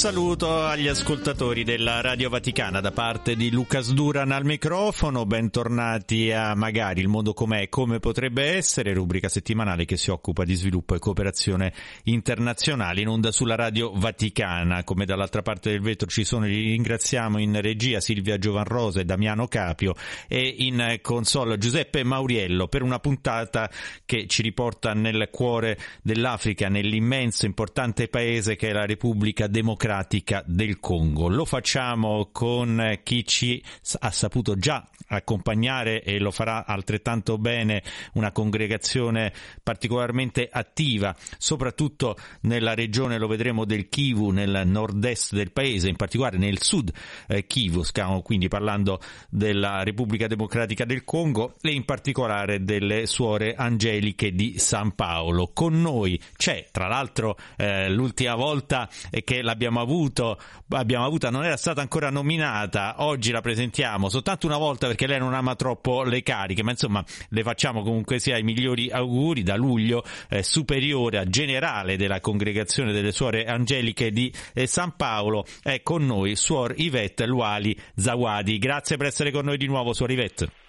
Saluto agli ascoltatori della Radio Vaticana da parte di Lucas Duran al microfono, bentornati a Magari il mondo com'è e come potrebbe essere, rubrica settimanale che si occupa di sviluppo e cooperazione internazionale in onda sulla Radio Vaticana. Come dall'altra parte del vetro ci sono, li ringraziamo in regia Silvia Giovanrosa e Damiano Capio e in console Giuseppe Mauriello per una puntata che ci riporta nel cuore dell'Africa, nell'immenso importante paese che è la Repubblica Democratica Democratica del Congo. Lo facciamo con chi ci ha saputo già accompagnare e lo farà altrettanto bene una congregazione particolarmente attiva, soprattutto nella regione, lo vedremo, del Kivu, nel nord-est del paese, in particolare nel sud eh, Kivu, stiamo quindi parlando della Repubblica Democratica del Congo e in particolare delle suore angeliche di San Paolo. Con noi c'è, tra l'altro, eh, l'ultima volta che l'abbiamo avuto, abbiamo avuta, non era stata ancora nominata, oggi la presentiamo soltanto una volta perché lei non ama troppo le cariche, ma insomma le facciamo comunque sia i migliori auguri da luglio, eh, superiore generale della congregazione delle suore angeliche di eh, San Paolo, è con noi suor Ivette Luali Zawadi. Grazie per essere con noi di nuovo, suor Ivette.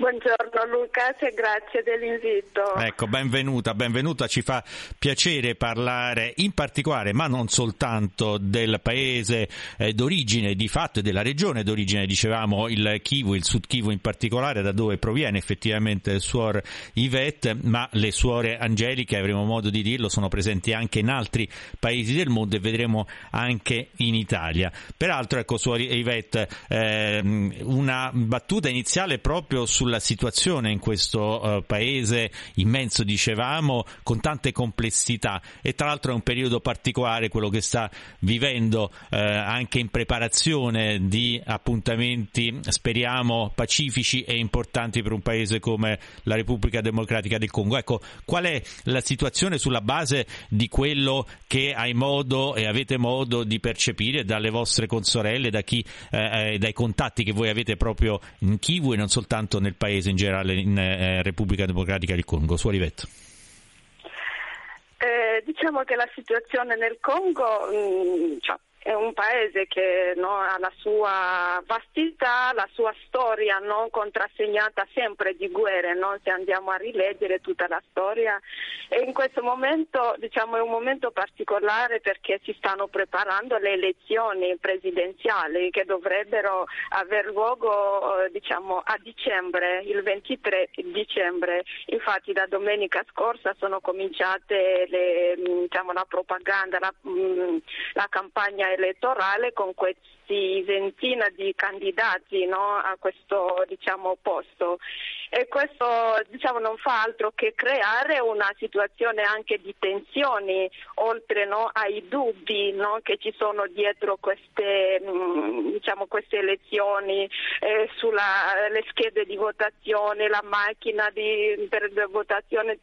Buongiorno Lucas e grazie dell'invito. Ecco, benvenuta, benvenuta. Ci fa piacere parlare in particolare, ma non soltanto del paese eh, d'origine, di fatto, e della regione d'origine, dicevamo il Kivu, il Sud Kivu in particolare, da dove proviene effettivamente il suor Yvette, ma le suore angeliche, avremo modo di dirlo, sono presenti anche in altri paesi del mondo e vedremo anche in Italia. Peraltro, ecco, suor Yvette, eh, una battuta iniziale proprio sul sulla situazione in questo uh, paese immenso, dicevamo, con tante complessità e tra l'altro è un periodo particolare quello che sta vivendo uh, anche in preparazione di appuntamenti, speriamo, pacifici e importanti per un paese come la Repubblica Democratica del Congo. Ecco, qual è la situazione sulla base di quello che hai modo e avete modo di percepire dalle vostre consorelle, da chi, eh, dai contatti che voi avete proprio in Kivu e non soltanto nel paese in generale in eh, Repubblica Democratica del Congo. Su Rivetto. Eh, diciamo che la situazione nel Congo mh, cioè, è un paese che no, ha la sua vastità, la sua storia no, contrassegnata sempre di guerre, no? se andiamo a rileggere tutta la storia e in questo momento diciamo, è un momento particolare perché si stanno preparando le elezioni presidenziali che dovrebbero aver luogo eh, diciamo, a dicembre, il 23 dicembre. Infatti da domenica scorsa sono cominciate le, diciamo, la propaganda, la, la campagna elettorale con questi ventina di candidati no, a questo diciamo, posto. E questo diciamo, non fa altro che creare una situazione anche di tensioni oltre no, ai dubbi no, che ci sono dietro queste, diciamo, queste elezioni eh, sulle schede di votazione, la macchina di, per votazione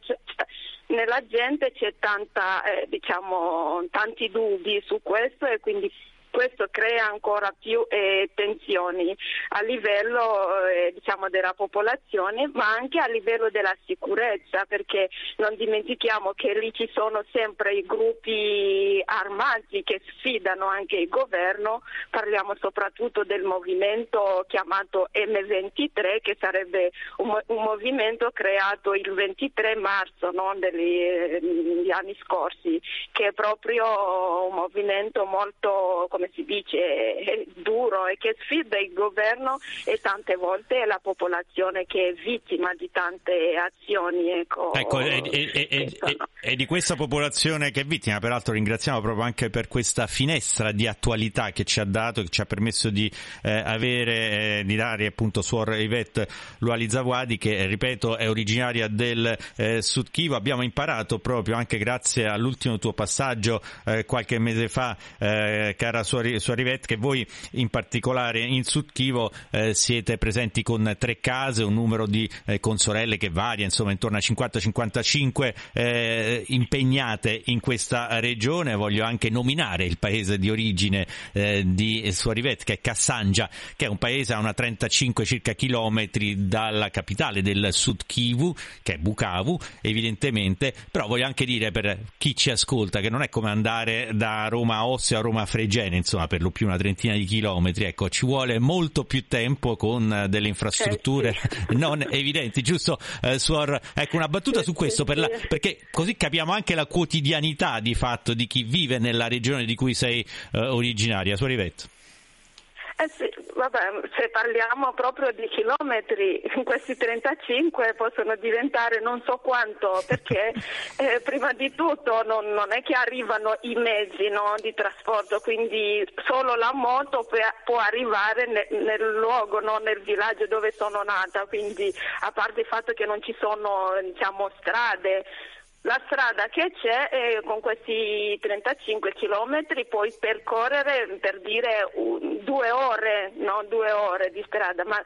nella gente c'è tanta, eh, diciamo, tanti dubbi su questo e quindi questo crea ancora più eh, tensioni a livello eh, diciamo della popolazione ma anche a livello della sicurezza perché non dimentichiamo che lì ci sono sempre i gruppi armati che sfidano anche il governo, parliamo soprattutto del movimento chiamato M23 che sarebbe un, un movimento creato il 23 marzo no, degli, degli anni scorsi che è proprio un movimento molto come si dice, duro e che sfida il governo e tante volte la popolazione che è vittima di tante azioni. Ecco, ecco è, è, è, è, di questa popolazione che è vittima, peraltro ringraziamo proprio anche per questa finestra di attualità che ci ha dato, che ci ha permesso di eh, avere, eh, di dare appunto Suor Yvette Luali Zawadi che ripeto è originaria del eh, Sud Kivu, abbiamo imparato proprio anche grazie all'ultimo tuo passaggio eh, qualche mese fa, eh, cara Suor Rivet, che voi in particolare in Sud Kivo eh, siete presenti con tre case, un numero di eh, consorelle che varia, insomma intorno a 50-55 eh, impegnate in questa regione. Voglio anche nominare il paese di origine eh, di Suor Rivet, che è Kassanja, che è un paese a una 35 circa chilometri dalla capitale del Sud Kivu, che è Bukavu, evidentemente, però voglio anche dire per chi ci ascolta che non è come andare da Roma a Ostia a Roma a Fregene, insomma per lo più una trentina di chilometri, ecco, ci vuole molto più tempo con delle infrastrutture eh non evidenti, giusto eh, Suor? Ecco una battuta su questo per la, perché così capiamo anche la quotidianità di fatto di chi vive nella regione di cui sei eh, originaria, Suor Rivetto. Eh sì, vabbè, se parliamo proprio di chilometri, questi 35 possono diventare non so quanto, perché eh, prima di tutto non, non, è che arrivano i mezzi no, di trasporto, quindi solo la moto può arrivare nel, nel luogo, no, nel villaggio dove sono nata, quindi a parte il fatto che non ci sono diciamo, strade, la strada che c'è è con questi 35 chilometri puoi percorrere per dire due ore, no? due ore di strada, ma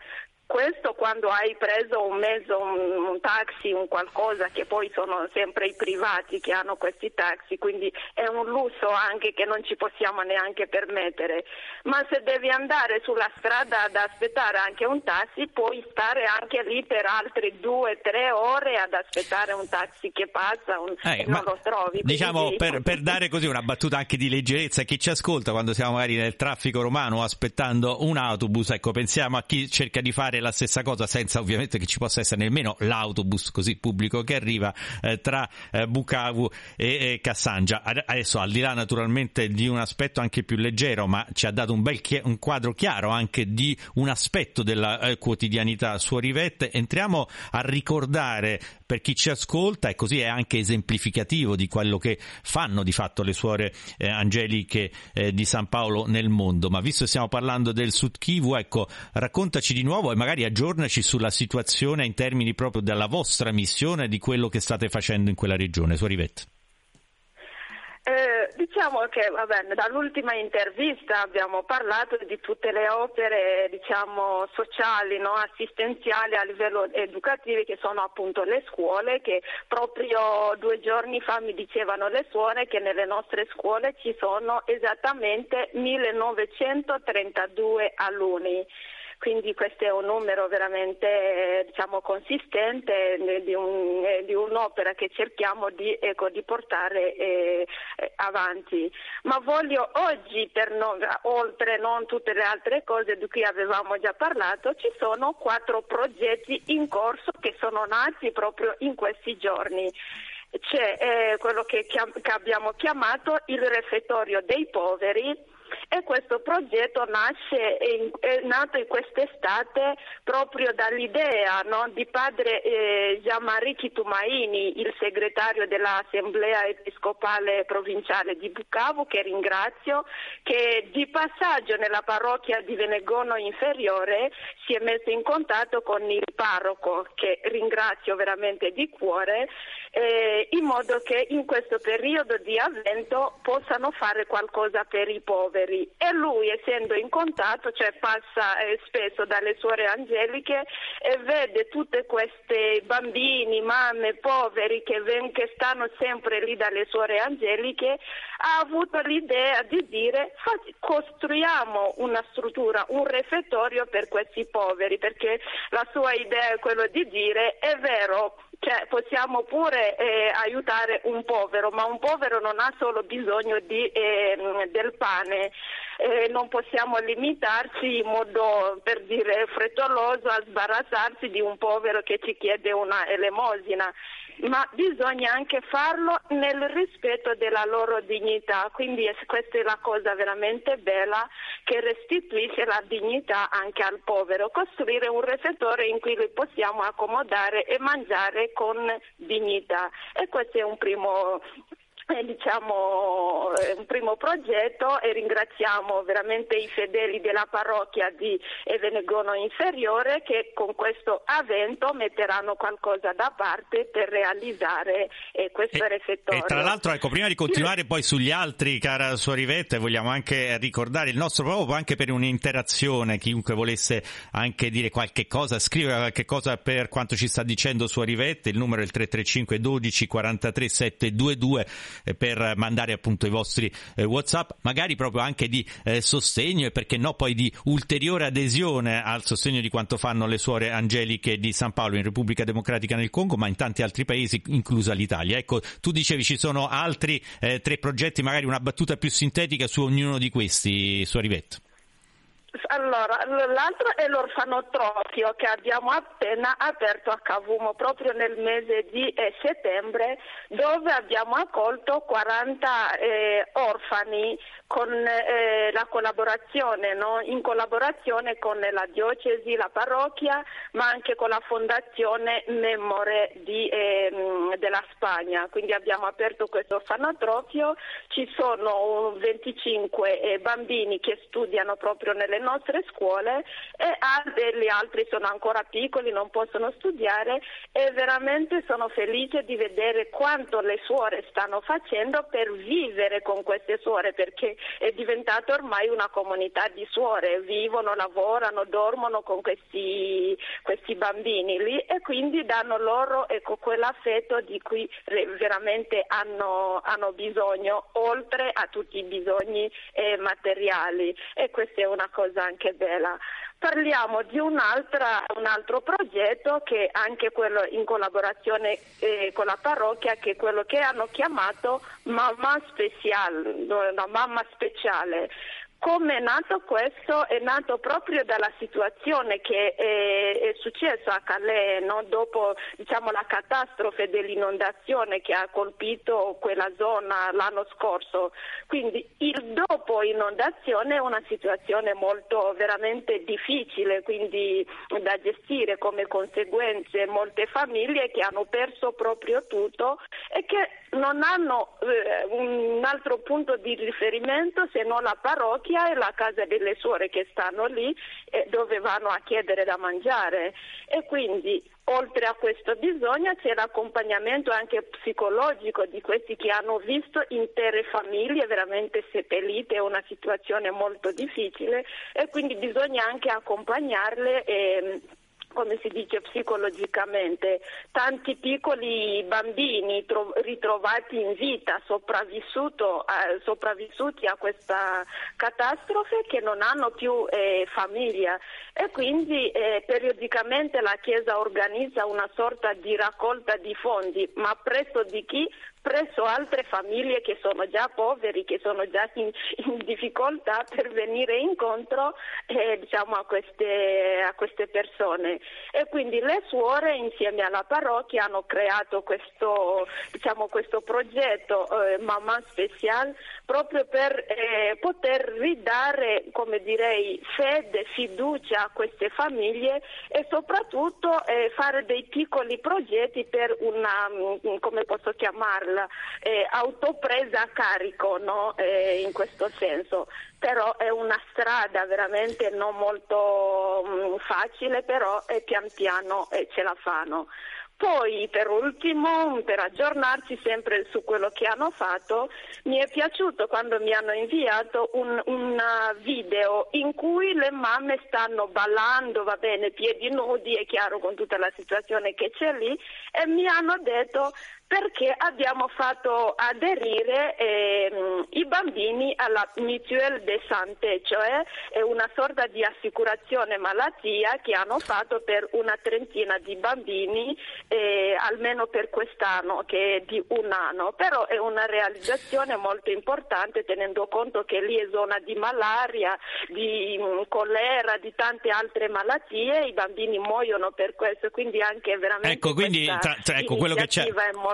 questo quando hai preso un mezzo, un, un, taxi, un qualcosa che poi sono sempre i privati che hanno questi taxi, quindi è un lusso anche che non ci possiamo neanche permettere. Ma se devi andare sulla strada ad aspettare anche un taxi, puoi stare anche lì per altre due, tre ore ad aspettare un taxi che passa un, eh, e non lo trovi. Diciamo quindi... per, per, dare così una battuta anche di leggerezza a chi ci ascolta quando siamo magari nel traffico romano aspettando un autobus, ecco pensiamo a chi cerca di fare la stessa cosa senza ovviamente che ci possa essere nemmeno l'autobus così pubblico che arriva eh, tra eh, Bukavu e, e Cassangia. Adesso al di là naturalmente di un aspetto anche più leggero, ma ci ha dato un bel chi- un quadro chiaro anche di un aspetto della eh, quotidianità su Rivette, entriamo a ricordare per chi ci ascolta e così è anche esemplificativo di quello che fanno di fatto le suore eh, angeliche eh, di San Paolo nel mondo. Ma visto che stiamo parlando del Sud Kivu, ecco, raccontaci di nuovo e magari aggiornaci sulla situazione in termini proprio della vostra missione e di quello che state facendo in quella regione. Suor Rivette. Eh, diciamo che vabbè, dall'ultima intervista abbiamo parlato di tutte le opere diciamo, sociali, no? assistenziali a livello educativo che sono appunto le scuole che proprio due giorni fa mi dicevano le suore che nelle nostre scuole ci sono esattamente 1932 alunni quindi questo è un numero veramente diciamo, consistente di, un, di, un'opera che cerchiamo di, ecco, di portare eh, avanti. Ma voglio oggi, non, oltre non tutte le altre cose di cui avevamo già parlato, ci sono quattro progetti in corso che sono nati proprio in questi giorni c'è eh, quello che, chiam- che, abbiamo chiamato il refettorio dei poveri e questo progetto nasce, è, nato in quest'estate proprio dall'idea no, di padre eh, Gianmarie Chitumaini, il segretario dell'Assemblea Episcopale Provinciale di Bucavo, che ringrazio, che di passaggio nella parrocchia di Venegono Inferiore si è messo in contatto con il parroco, che ringrazio veramente di cuore, eh, in modo che in questo periodo di avvento possano fare qualcosa per i poveri. E lui, essendo in contatto, cioè passa eh, spesso dalle suore angeliche e vede tutte queste bambini, mamme, poveri che, ven- che stanno sempre lì dalle suore angeliche, ha avuto l'idea di dire costruiamo una struttura, un refettorio per questi poveri, perché la sua idea è quello di dire è vero, cioè, possiamo pure eh, aiutare un povero, ma un povero non ha solo bisogno di, eh, del pane. Eh, non possiamo limitarci in modo, per dire, frettoloso a sbarazzarsi di un povero che ci chiede una elemosina ma bisogna anche farlo nel rispetto della loro dignità, quindi questa è la cosa veramente bella che restituisce la dignità anche al povero, costruire un refettore in cui li possiamo accomodare e mangiare con dignità. E questo è un primo è diciamo, un primo progetto e ringraziamo veramente i fedeli della parrocchia di Evenegono Inferiore che con questo avvento metteranno qualcosa da parte per realizzare eh, questo e, refettorio. E tra l'altro, ecco, prima di continuare poi sugli altri, cara Suorivetta, vogliamo anche ricordare il nostro proprio anche per un'interazione, chiunque volesse anche dire qualche cosa, scrivere qualche cosa per quanto ci sta dicendo Suorivetta, il numero è il 335 12 43 722 eh, per mandare appunto i vostri eh, WhatsApp, magari proprio anche di eh, sostegno e perché no poi di ulteriore adesione al sostegno di quanto fanno le suore angeliche di San Paolo in Repubblica Democratica nel Congo, ma in tanti altri paesi, inclusa l'Italia. Ecco, tu dicevi ci sono altri eh, tre progetti, magari una battuta più sintetica su ognuno di questi, su Rivetto. Allora, l'altro è l'orfanotrofio che abbiamo appena aperto a Cavumo proprio nel mese di eh, settembre dove abbiamo accolto 40 eh, orfani con eh, la collaborazione, no? in collaborazione con la diocesi, la parrocchia, ma anche con la fondazione Memore di, ehm, della Spagna. Quindi abbiamo aperto questo orfanotrofio, ci sono 25 eh, bambini che studiano proprio nelle nostre scuole e gli altri sono ancora piccoli, non possono studiare e veramente sono felice di vedere quanto le suore stanno facendo per vivere con queste suore perché è diventata ormai una comunità di suore, vivono, lavorano, dormono con questi, questi bambini lì e quindi danno loro ecco, quell'affetto di cui veramente hanno, hanno, bisogno, oltre a tutti i bisogni eh, materiali e questa è una cosa anche bella. Parliamo di un altro progetto che è anche quello in collaborazione eh, con la parrocchia, che è quello che hanno chiamato Mamma Special, una mamma speciale. Come è nato questo? È nato proprio dalla situazione che è, è successa a Calais no? dopo diciamo, la catastrofe dell'inondazione che ha colpito quella zona l'anno scorso. Quindi il dopo inondazione è una situazione molto veramente difficile, quindi da gestire come conseguenze molte famiglie che hanno perso proprio tutto e che non hanno eh, un altro punto di riferimento se non la parrocchia e la casa delle suore che stanno lì eh, dove vanno a chiedere da mangiare e quindi oltre a questo bisogno c'è l'accompagnamento anche psicologico di questi che hanno visto intere famiglie veramente seppellite, è una situazione molto difficile e quindi bisogna anche accompagnarle. E, come si dice psicologicamente, tanti piccoli bambini tro- ritrovati in vita, eh, sopravvissuti a questa catastrofe che non hanno più eh, famiglia e quindi eh, periodicamente la Chiesa organizza una sorta di raccolta di fondi, ma presso di chi? Presso altre famiglie che sono già poveri, che sono già in, in difficoltà per venire incontro eh, diciamo, a, queste, a, queste, persone. E quindi le suore insieme alla parrocchia hanno creato questo, diciamo, questo progetto eh, Mamma Special proprio per eh, poter ridare, direi, fede, fiducia a queste famiglie e soprattutto eh, fare dei piccoli progetti per una, mm, come posso chiamarla, eh, autopresa a carico no? eh, in questo senso. Però è una strada veramente non molto mh, mm, facile, però pian piano eh, ce la fanno. Poi per ultimo, per aggiornarci sempre su quello che hanno fatto, mi è piaciuto quando mi hanno inviato un, un video in cui le mamme stanno ballando, va bene, piedi nudi, è chiaro con tutta la situazione che c'è lì, e mi hanno detto perché abbiamo fatto aderire eh, i bambini alla Mutuelle de Santé, cioè è una sorta di assicurazione malattia che hanno fatto per una trentina di bambini, eh, almeno per quest'anno, che è di un anno, però è una realizzazione molto importante tenendo conto che lì è zona di malaria, di mh, mm, colera, di tante altre malattie, i bambini muoiono per questo, quindi anche veramente ecco, quindi, tra, tra, ecco, quello che c'è,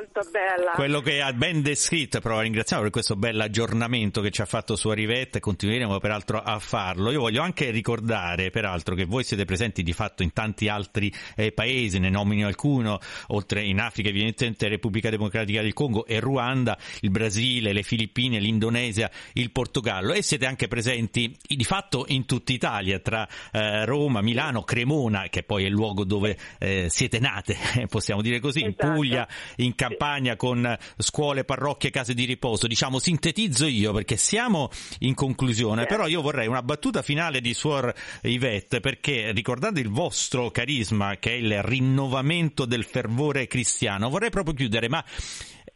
molto bella. Quello che ha ben descritto, però ringraziamo per questo bel aggiornamento che ci ha fatto su Rivetta e continueremo peraltro a farlo. Io voglio anche ricordare peraltro che voi siete presenti di fatto in tanti altri eh, paesi, ne nomino alcuno, oltre in Africa evidentemente Repubblica Democratica del Congo e Ruanda, il Brasile, le Filippine, l'Indonesia, il Portogallo e siete anche presenti di fatto in tutta Italia, tra eh, Roma, Milano, Cremona, che poi è il luogo dove eh, siete nate, possiamo dire così, esatto. in Puglia, in Campania, con scuole, parrocchie, case di riposo. Diciamo, sintetizzo io perché siamo in conclusione, però io vorrei una battuta finale di Suor Yvette, perché ricordando il vostro carisma, che è il rinnovamento del fervore cristiano, vorrei proprio chiudere, ma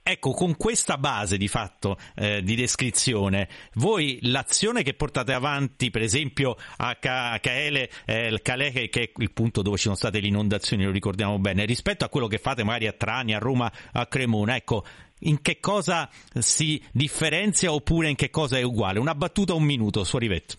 Ecco, con questa base di fatto eh, di descrizione, voi l'azione che portate avanti, per esempio a Caele, eh, Calais, che è il punto dove ci sono state le inondazioni, lo ricordiamo bene, rispetto a quello che fate magari a Trani, a Roma, a Cremona, ecco, in che cosa si differenzia oppure in che cosa è uguale? Una battuta, un minuto, su Rivetto.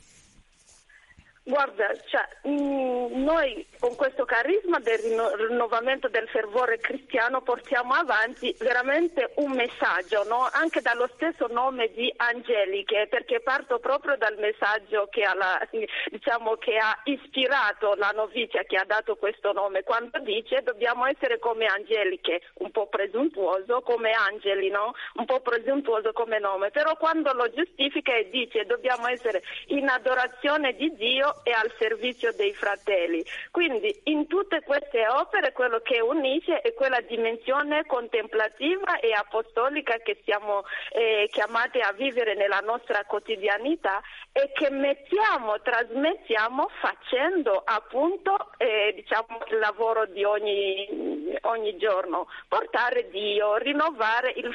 Guarda, cioè, mh, mm, noi con questo carisma del rinnovamento del fervore cristiano portiamo avanti veramente un messaggio, no? anche dallo stesso nome di Angeliche, perché parto proprio dal messaggio che ha, la, diciamo, che ha ispirato la novizia che ha dato questo nome, quando dice dobbiamo essere come Angeliche, un po' presuntuoso, come angeli, no? un po' presuntuoso come nome, però quando lo giustifica e dice dobbiamo essere in adorazione di Dio, e al servizio dei fratelli. Quindi in tutte queste opere quello che unisce è quella dimensione contemplativa e apostolica che siamo eh, chiamati a vivere nella nostra quotidianità e che mettiamo, trasmettiamo facendo appunto eh, diciamo, il lavoro di ogni, ogni, giorno, portare Dio, rinnovare il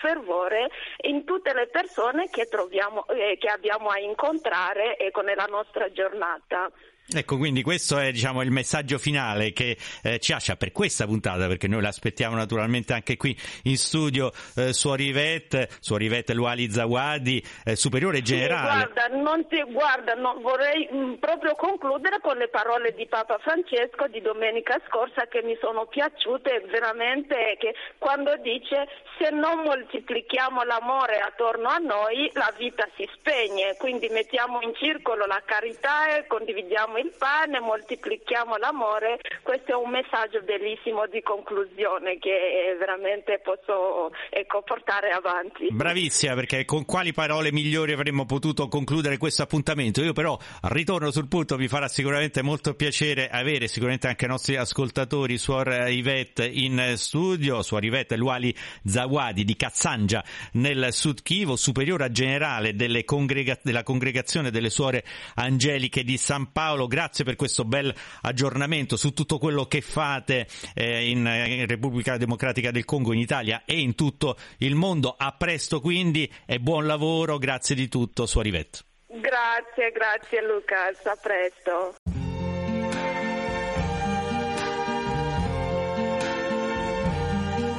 fervore in tutte le persone che, troviamo, eh, che abbiamo a incontrare ecco, nella nostra giornata giornata. Ecco, quindi questo è diciamo, il messaggio finale che eh, ci lascia per questa puntata, perché noi l'aspettiamo naturalmente anche qui in studio eh, su Rivette, su Rivette Luali Zawadi, eh, superiore generale. Sì, guarda, non ti, guarda non vorrei mh, mm, proprio concludere con le parole di Papa Francesco di domenica scorsa che mi sono piaciute veramente, che quando dice se non moltiplichiamo l'amore attorno a noi la vita si spegne, quindi mettiamo in circolo la carità e condividiamo il pane, moltiplichiamo l'amore, questo è un messaggio bellissimo di conclusione che veramente posso ecco, portare avanti. Bravissima, perché con quali parole migliori avremmo potuto concludere questo appuntamento? Io però ritorno sul punto, mi farà sicuramente molto piacere avere sicuramente anche i nostri ascoltatori, Suor Ivette in studio, Suor Ivette Luali Zawadi di Cazzangia nel Sud Chivo, superiora generale congrega- della congregazione delle Suore Angeliche di San Paolo grazie per questo bel aggiornamento su tutto quello che fate eh, in, in, Repubblica Democratica del Congo, in Italia e in tutto il mondo. A presto quindi e buon lavoro, grazie di tutto su Arivetto. Grazie, grazie Lucas, a presto.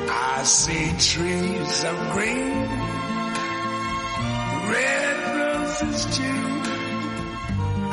I see trees of green, red roses too.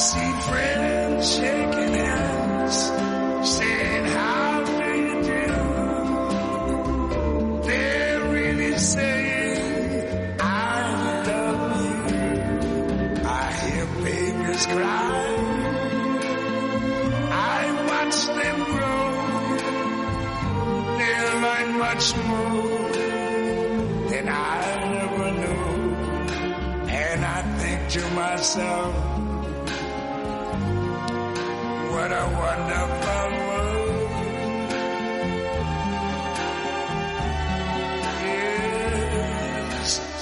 see friends shaking hands, saying,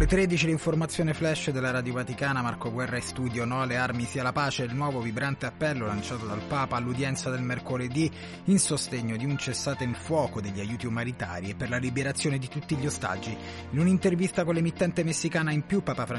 le 13, l'informazione flash della Radio Vaticana, Marco Guerra in studio, no alle armi sia la pace, il nuovo vibrante appello lanciato dal Papa all'udienza del mercoledì in sostegno di un cessate il fuoco degli aiuti umanitari e per la liberazione di tutti gli ostaggi. In un'intervista con l'emittente messicana in più, Papa Francesco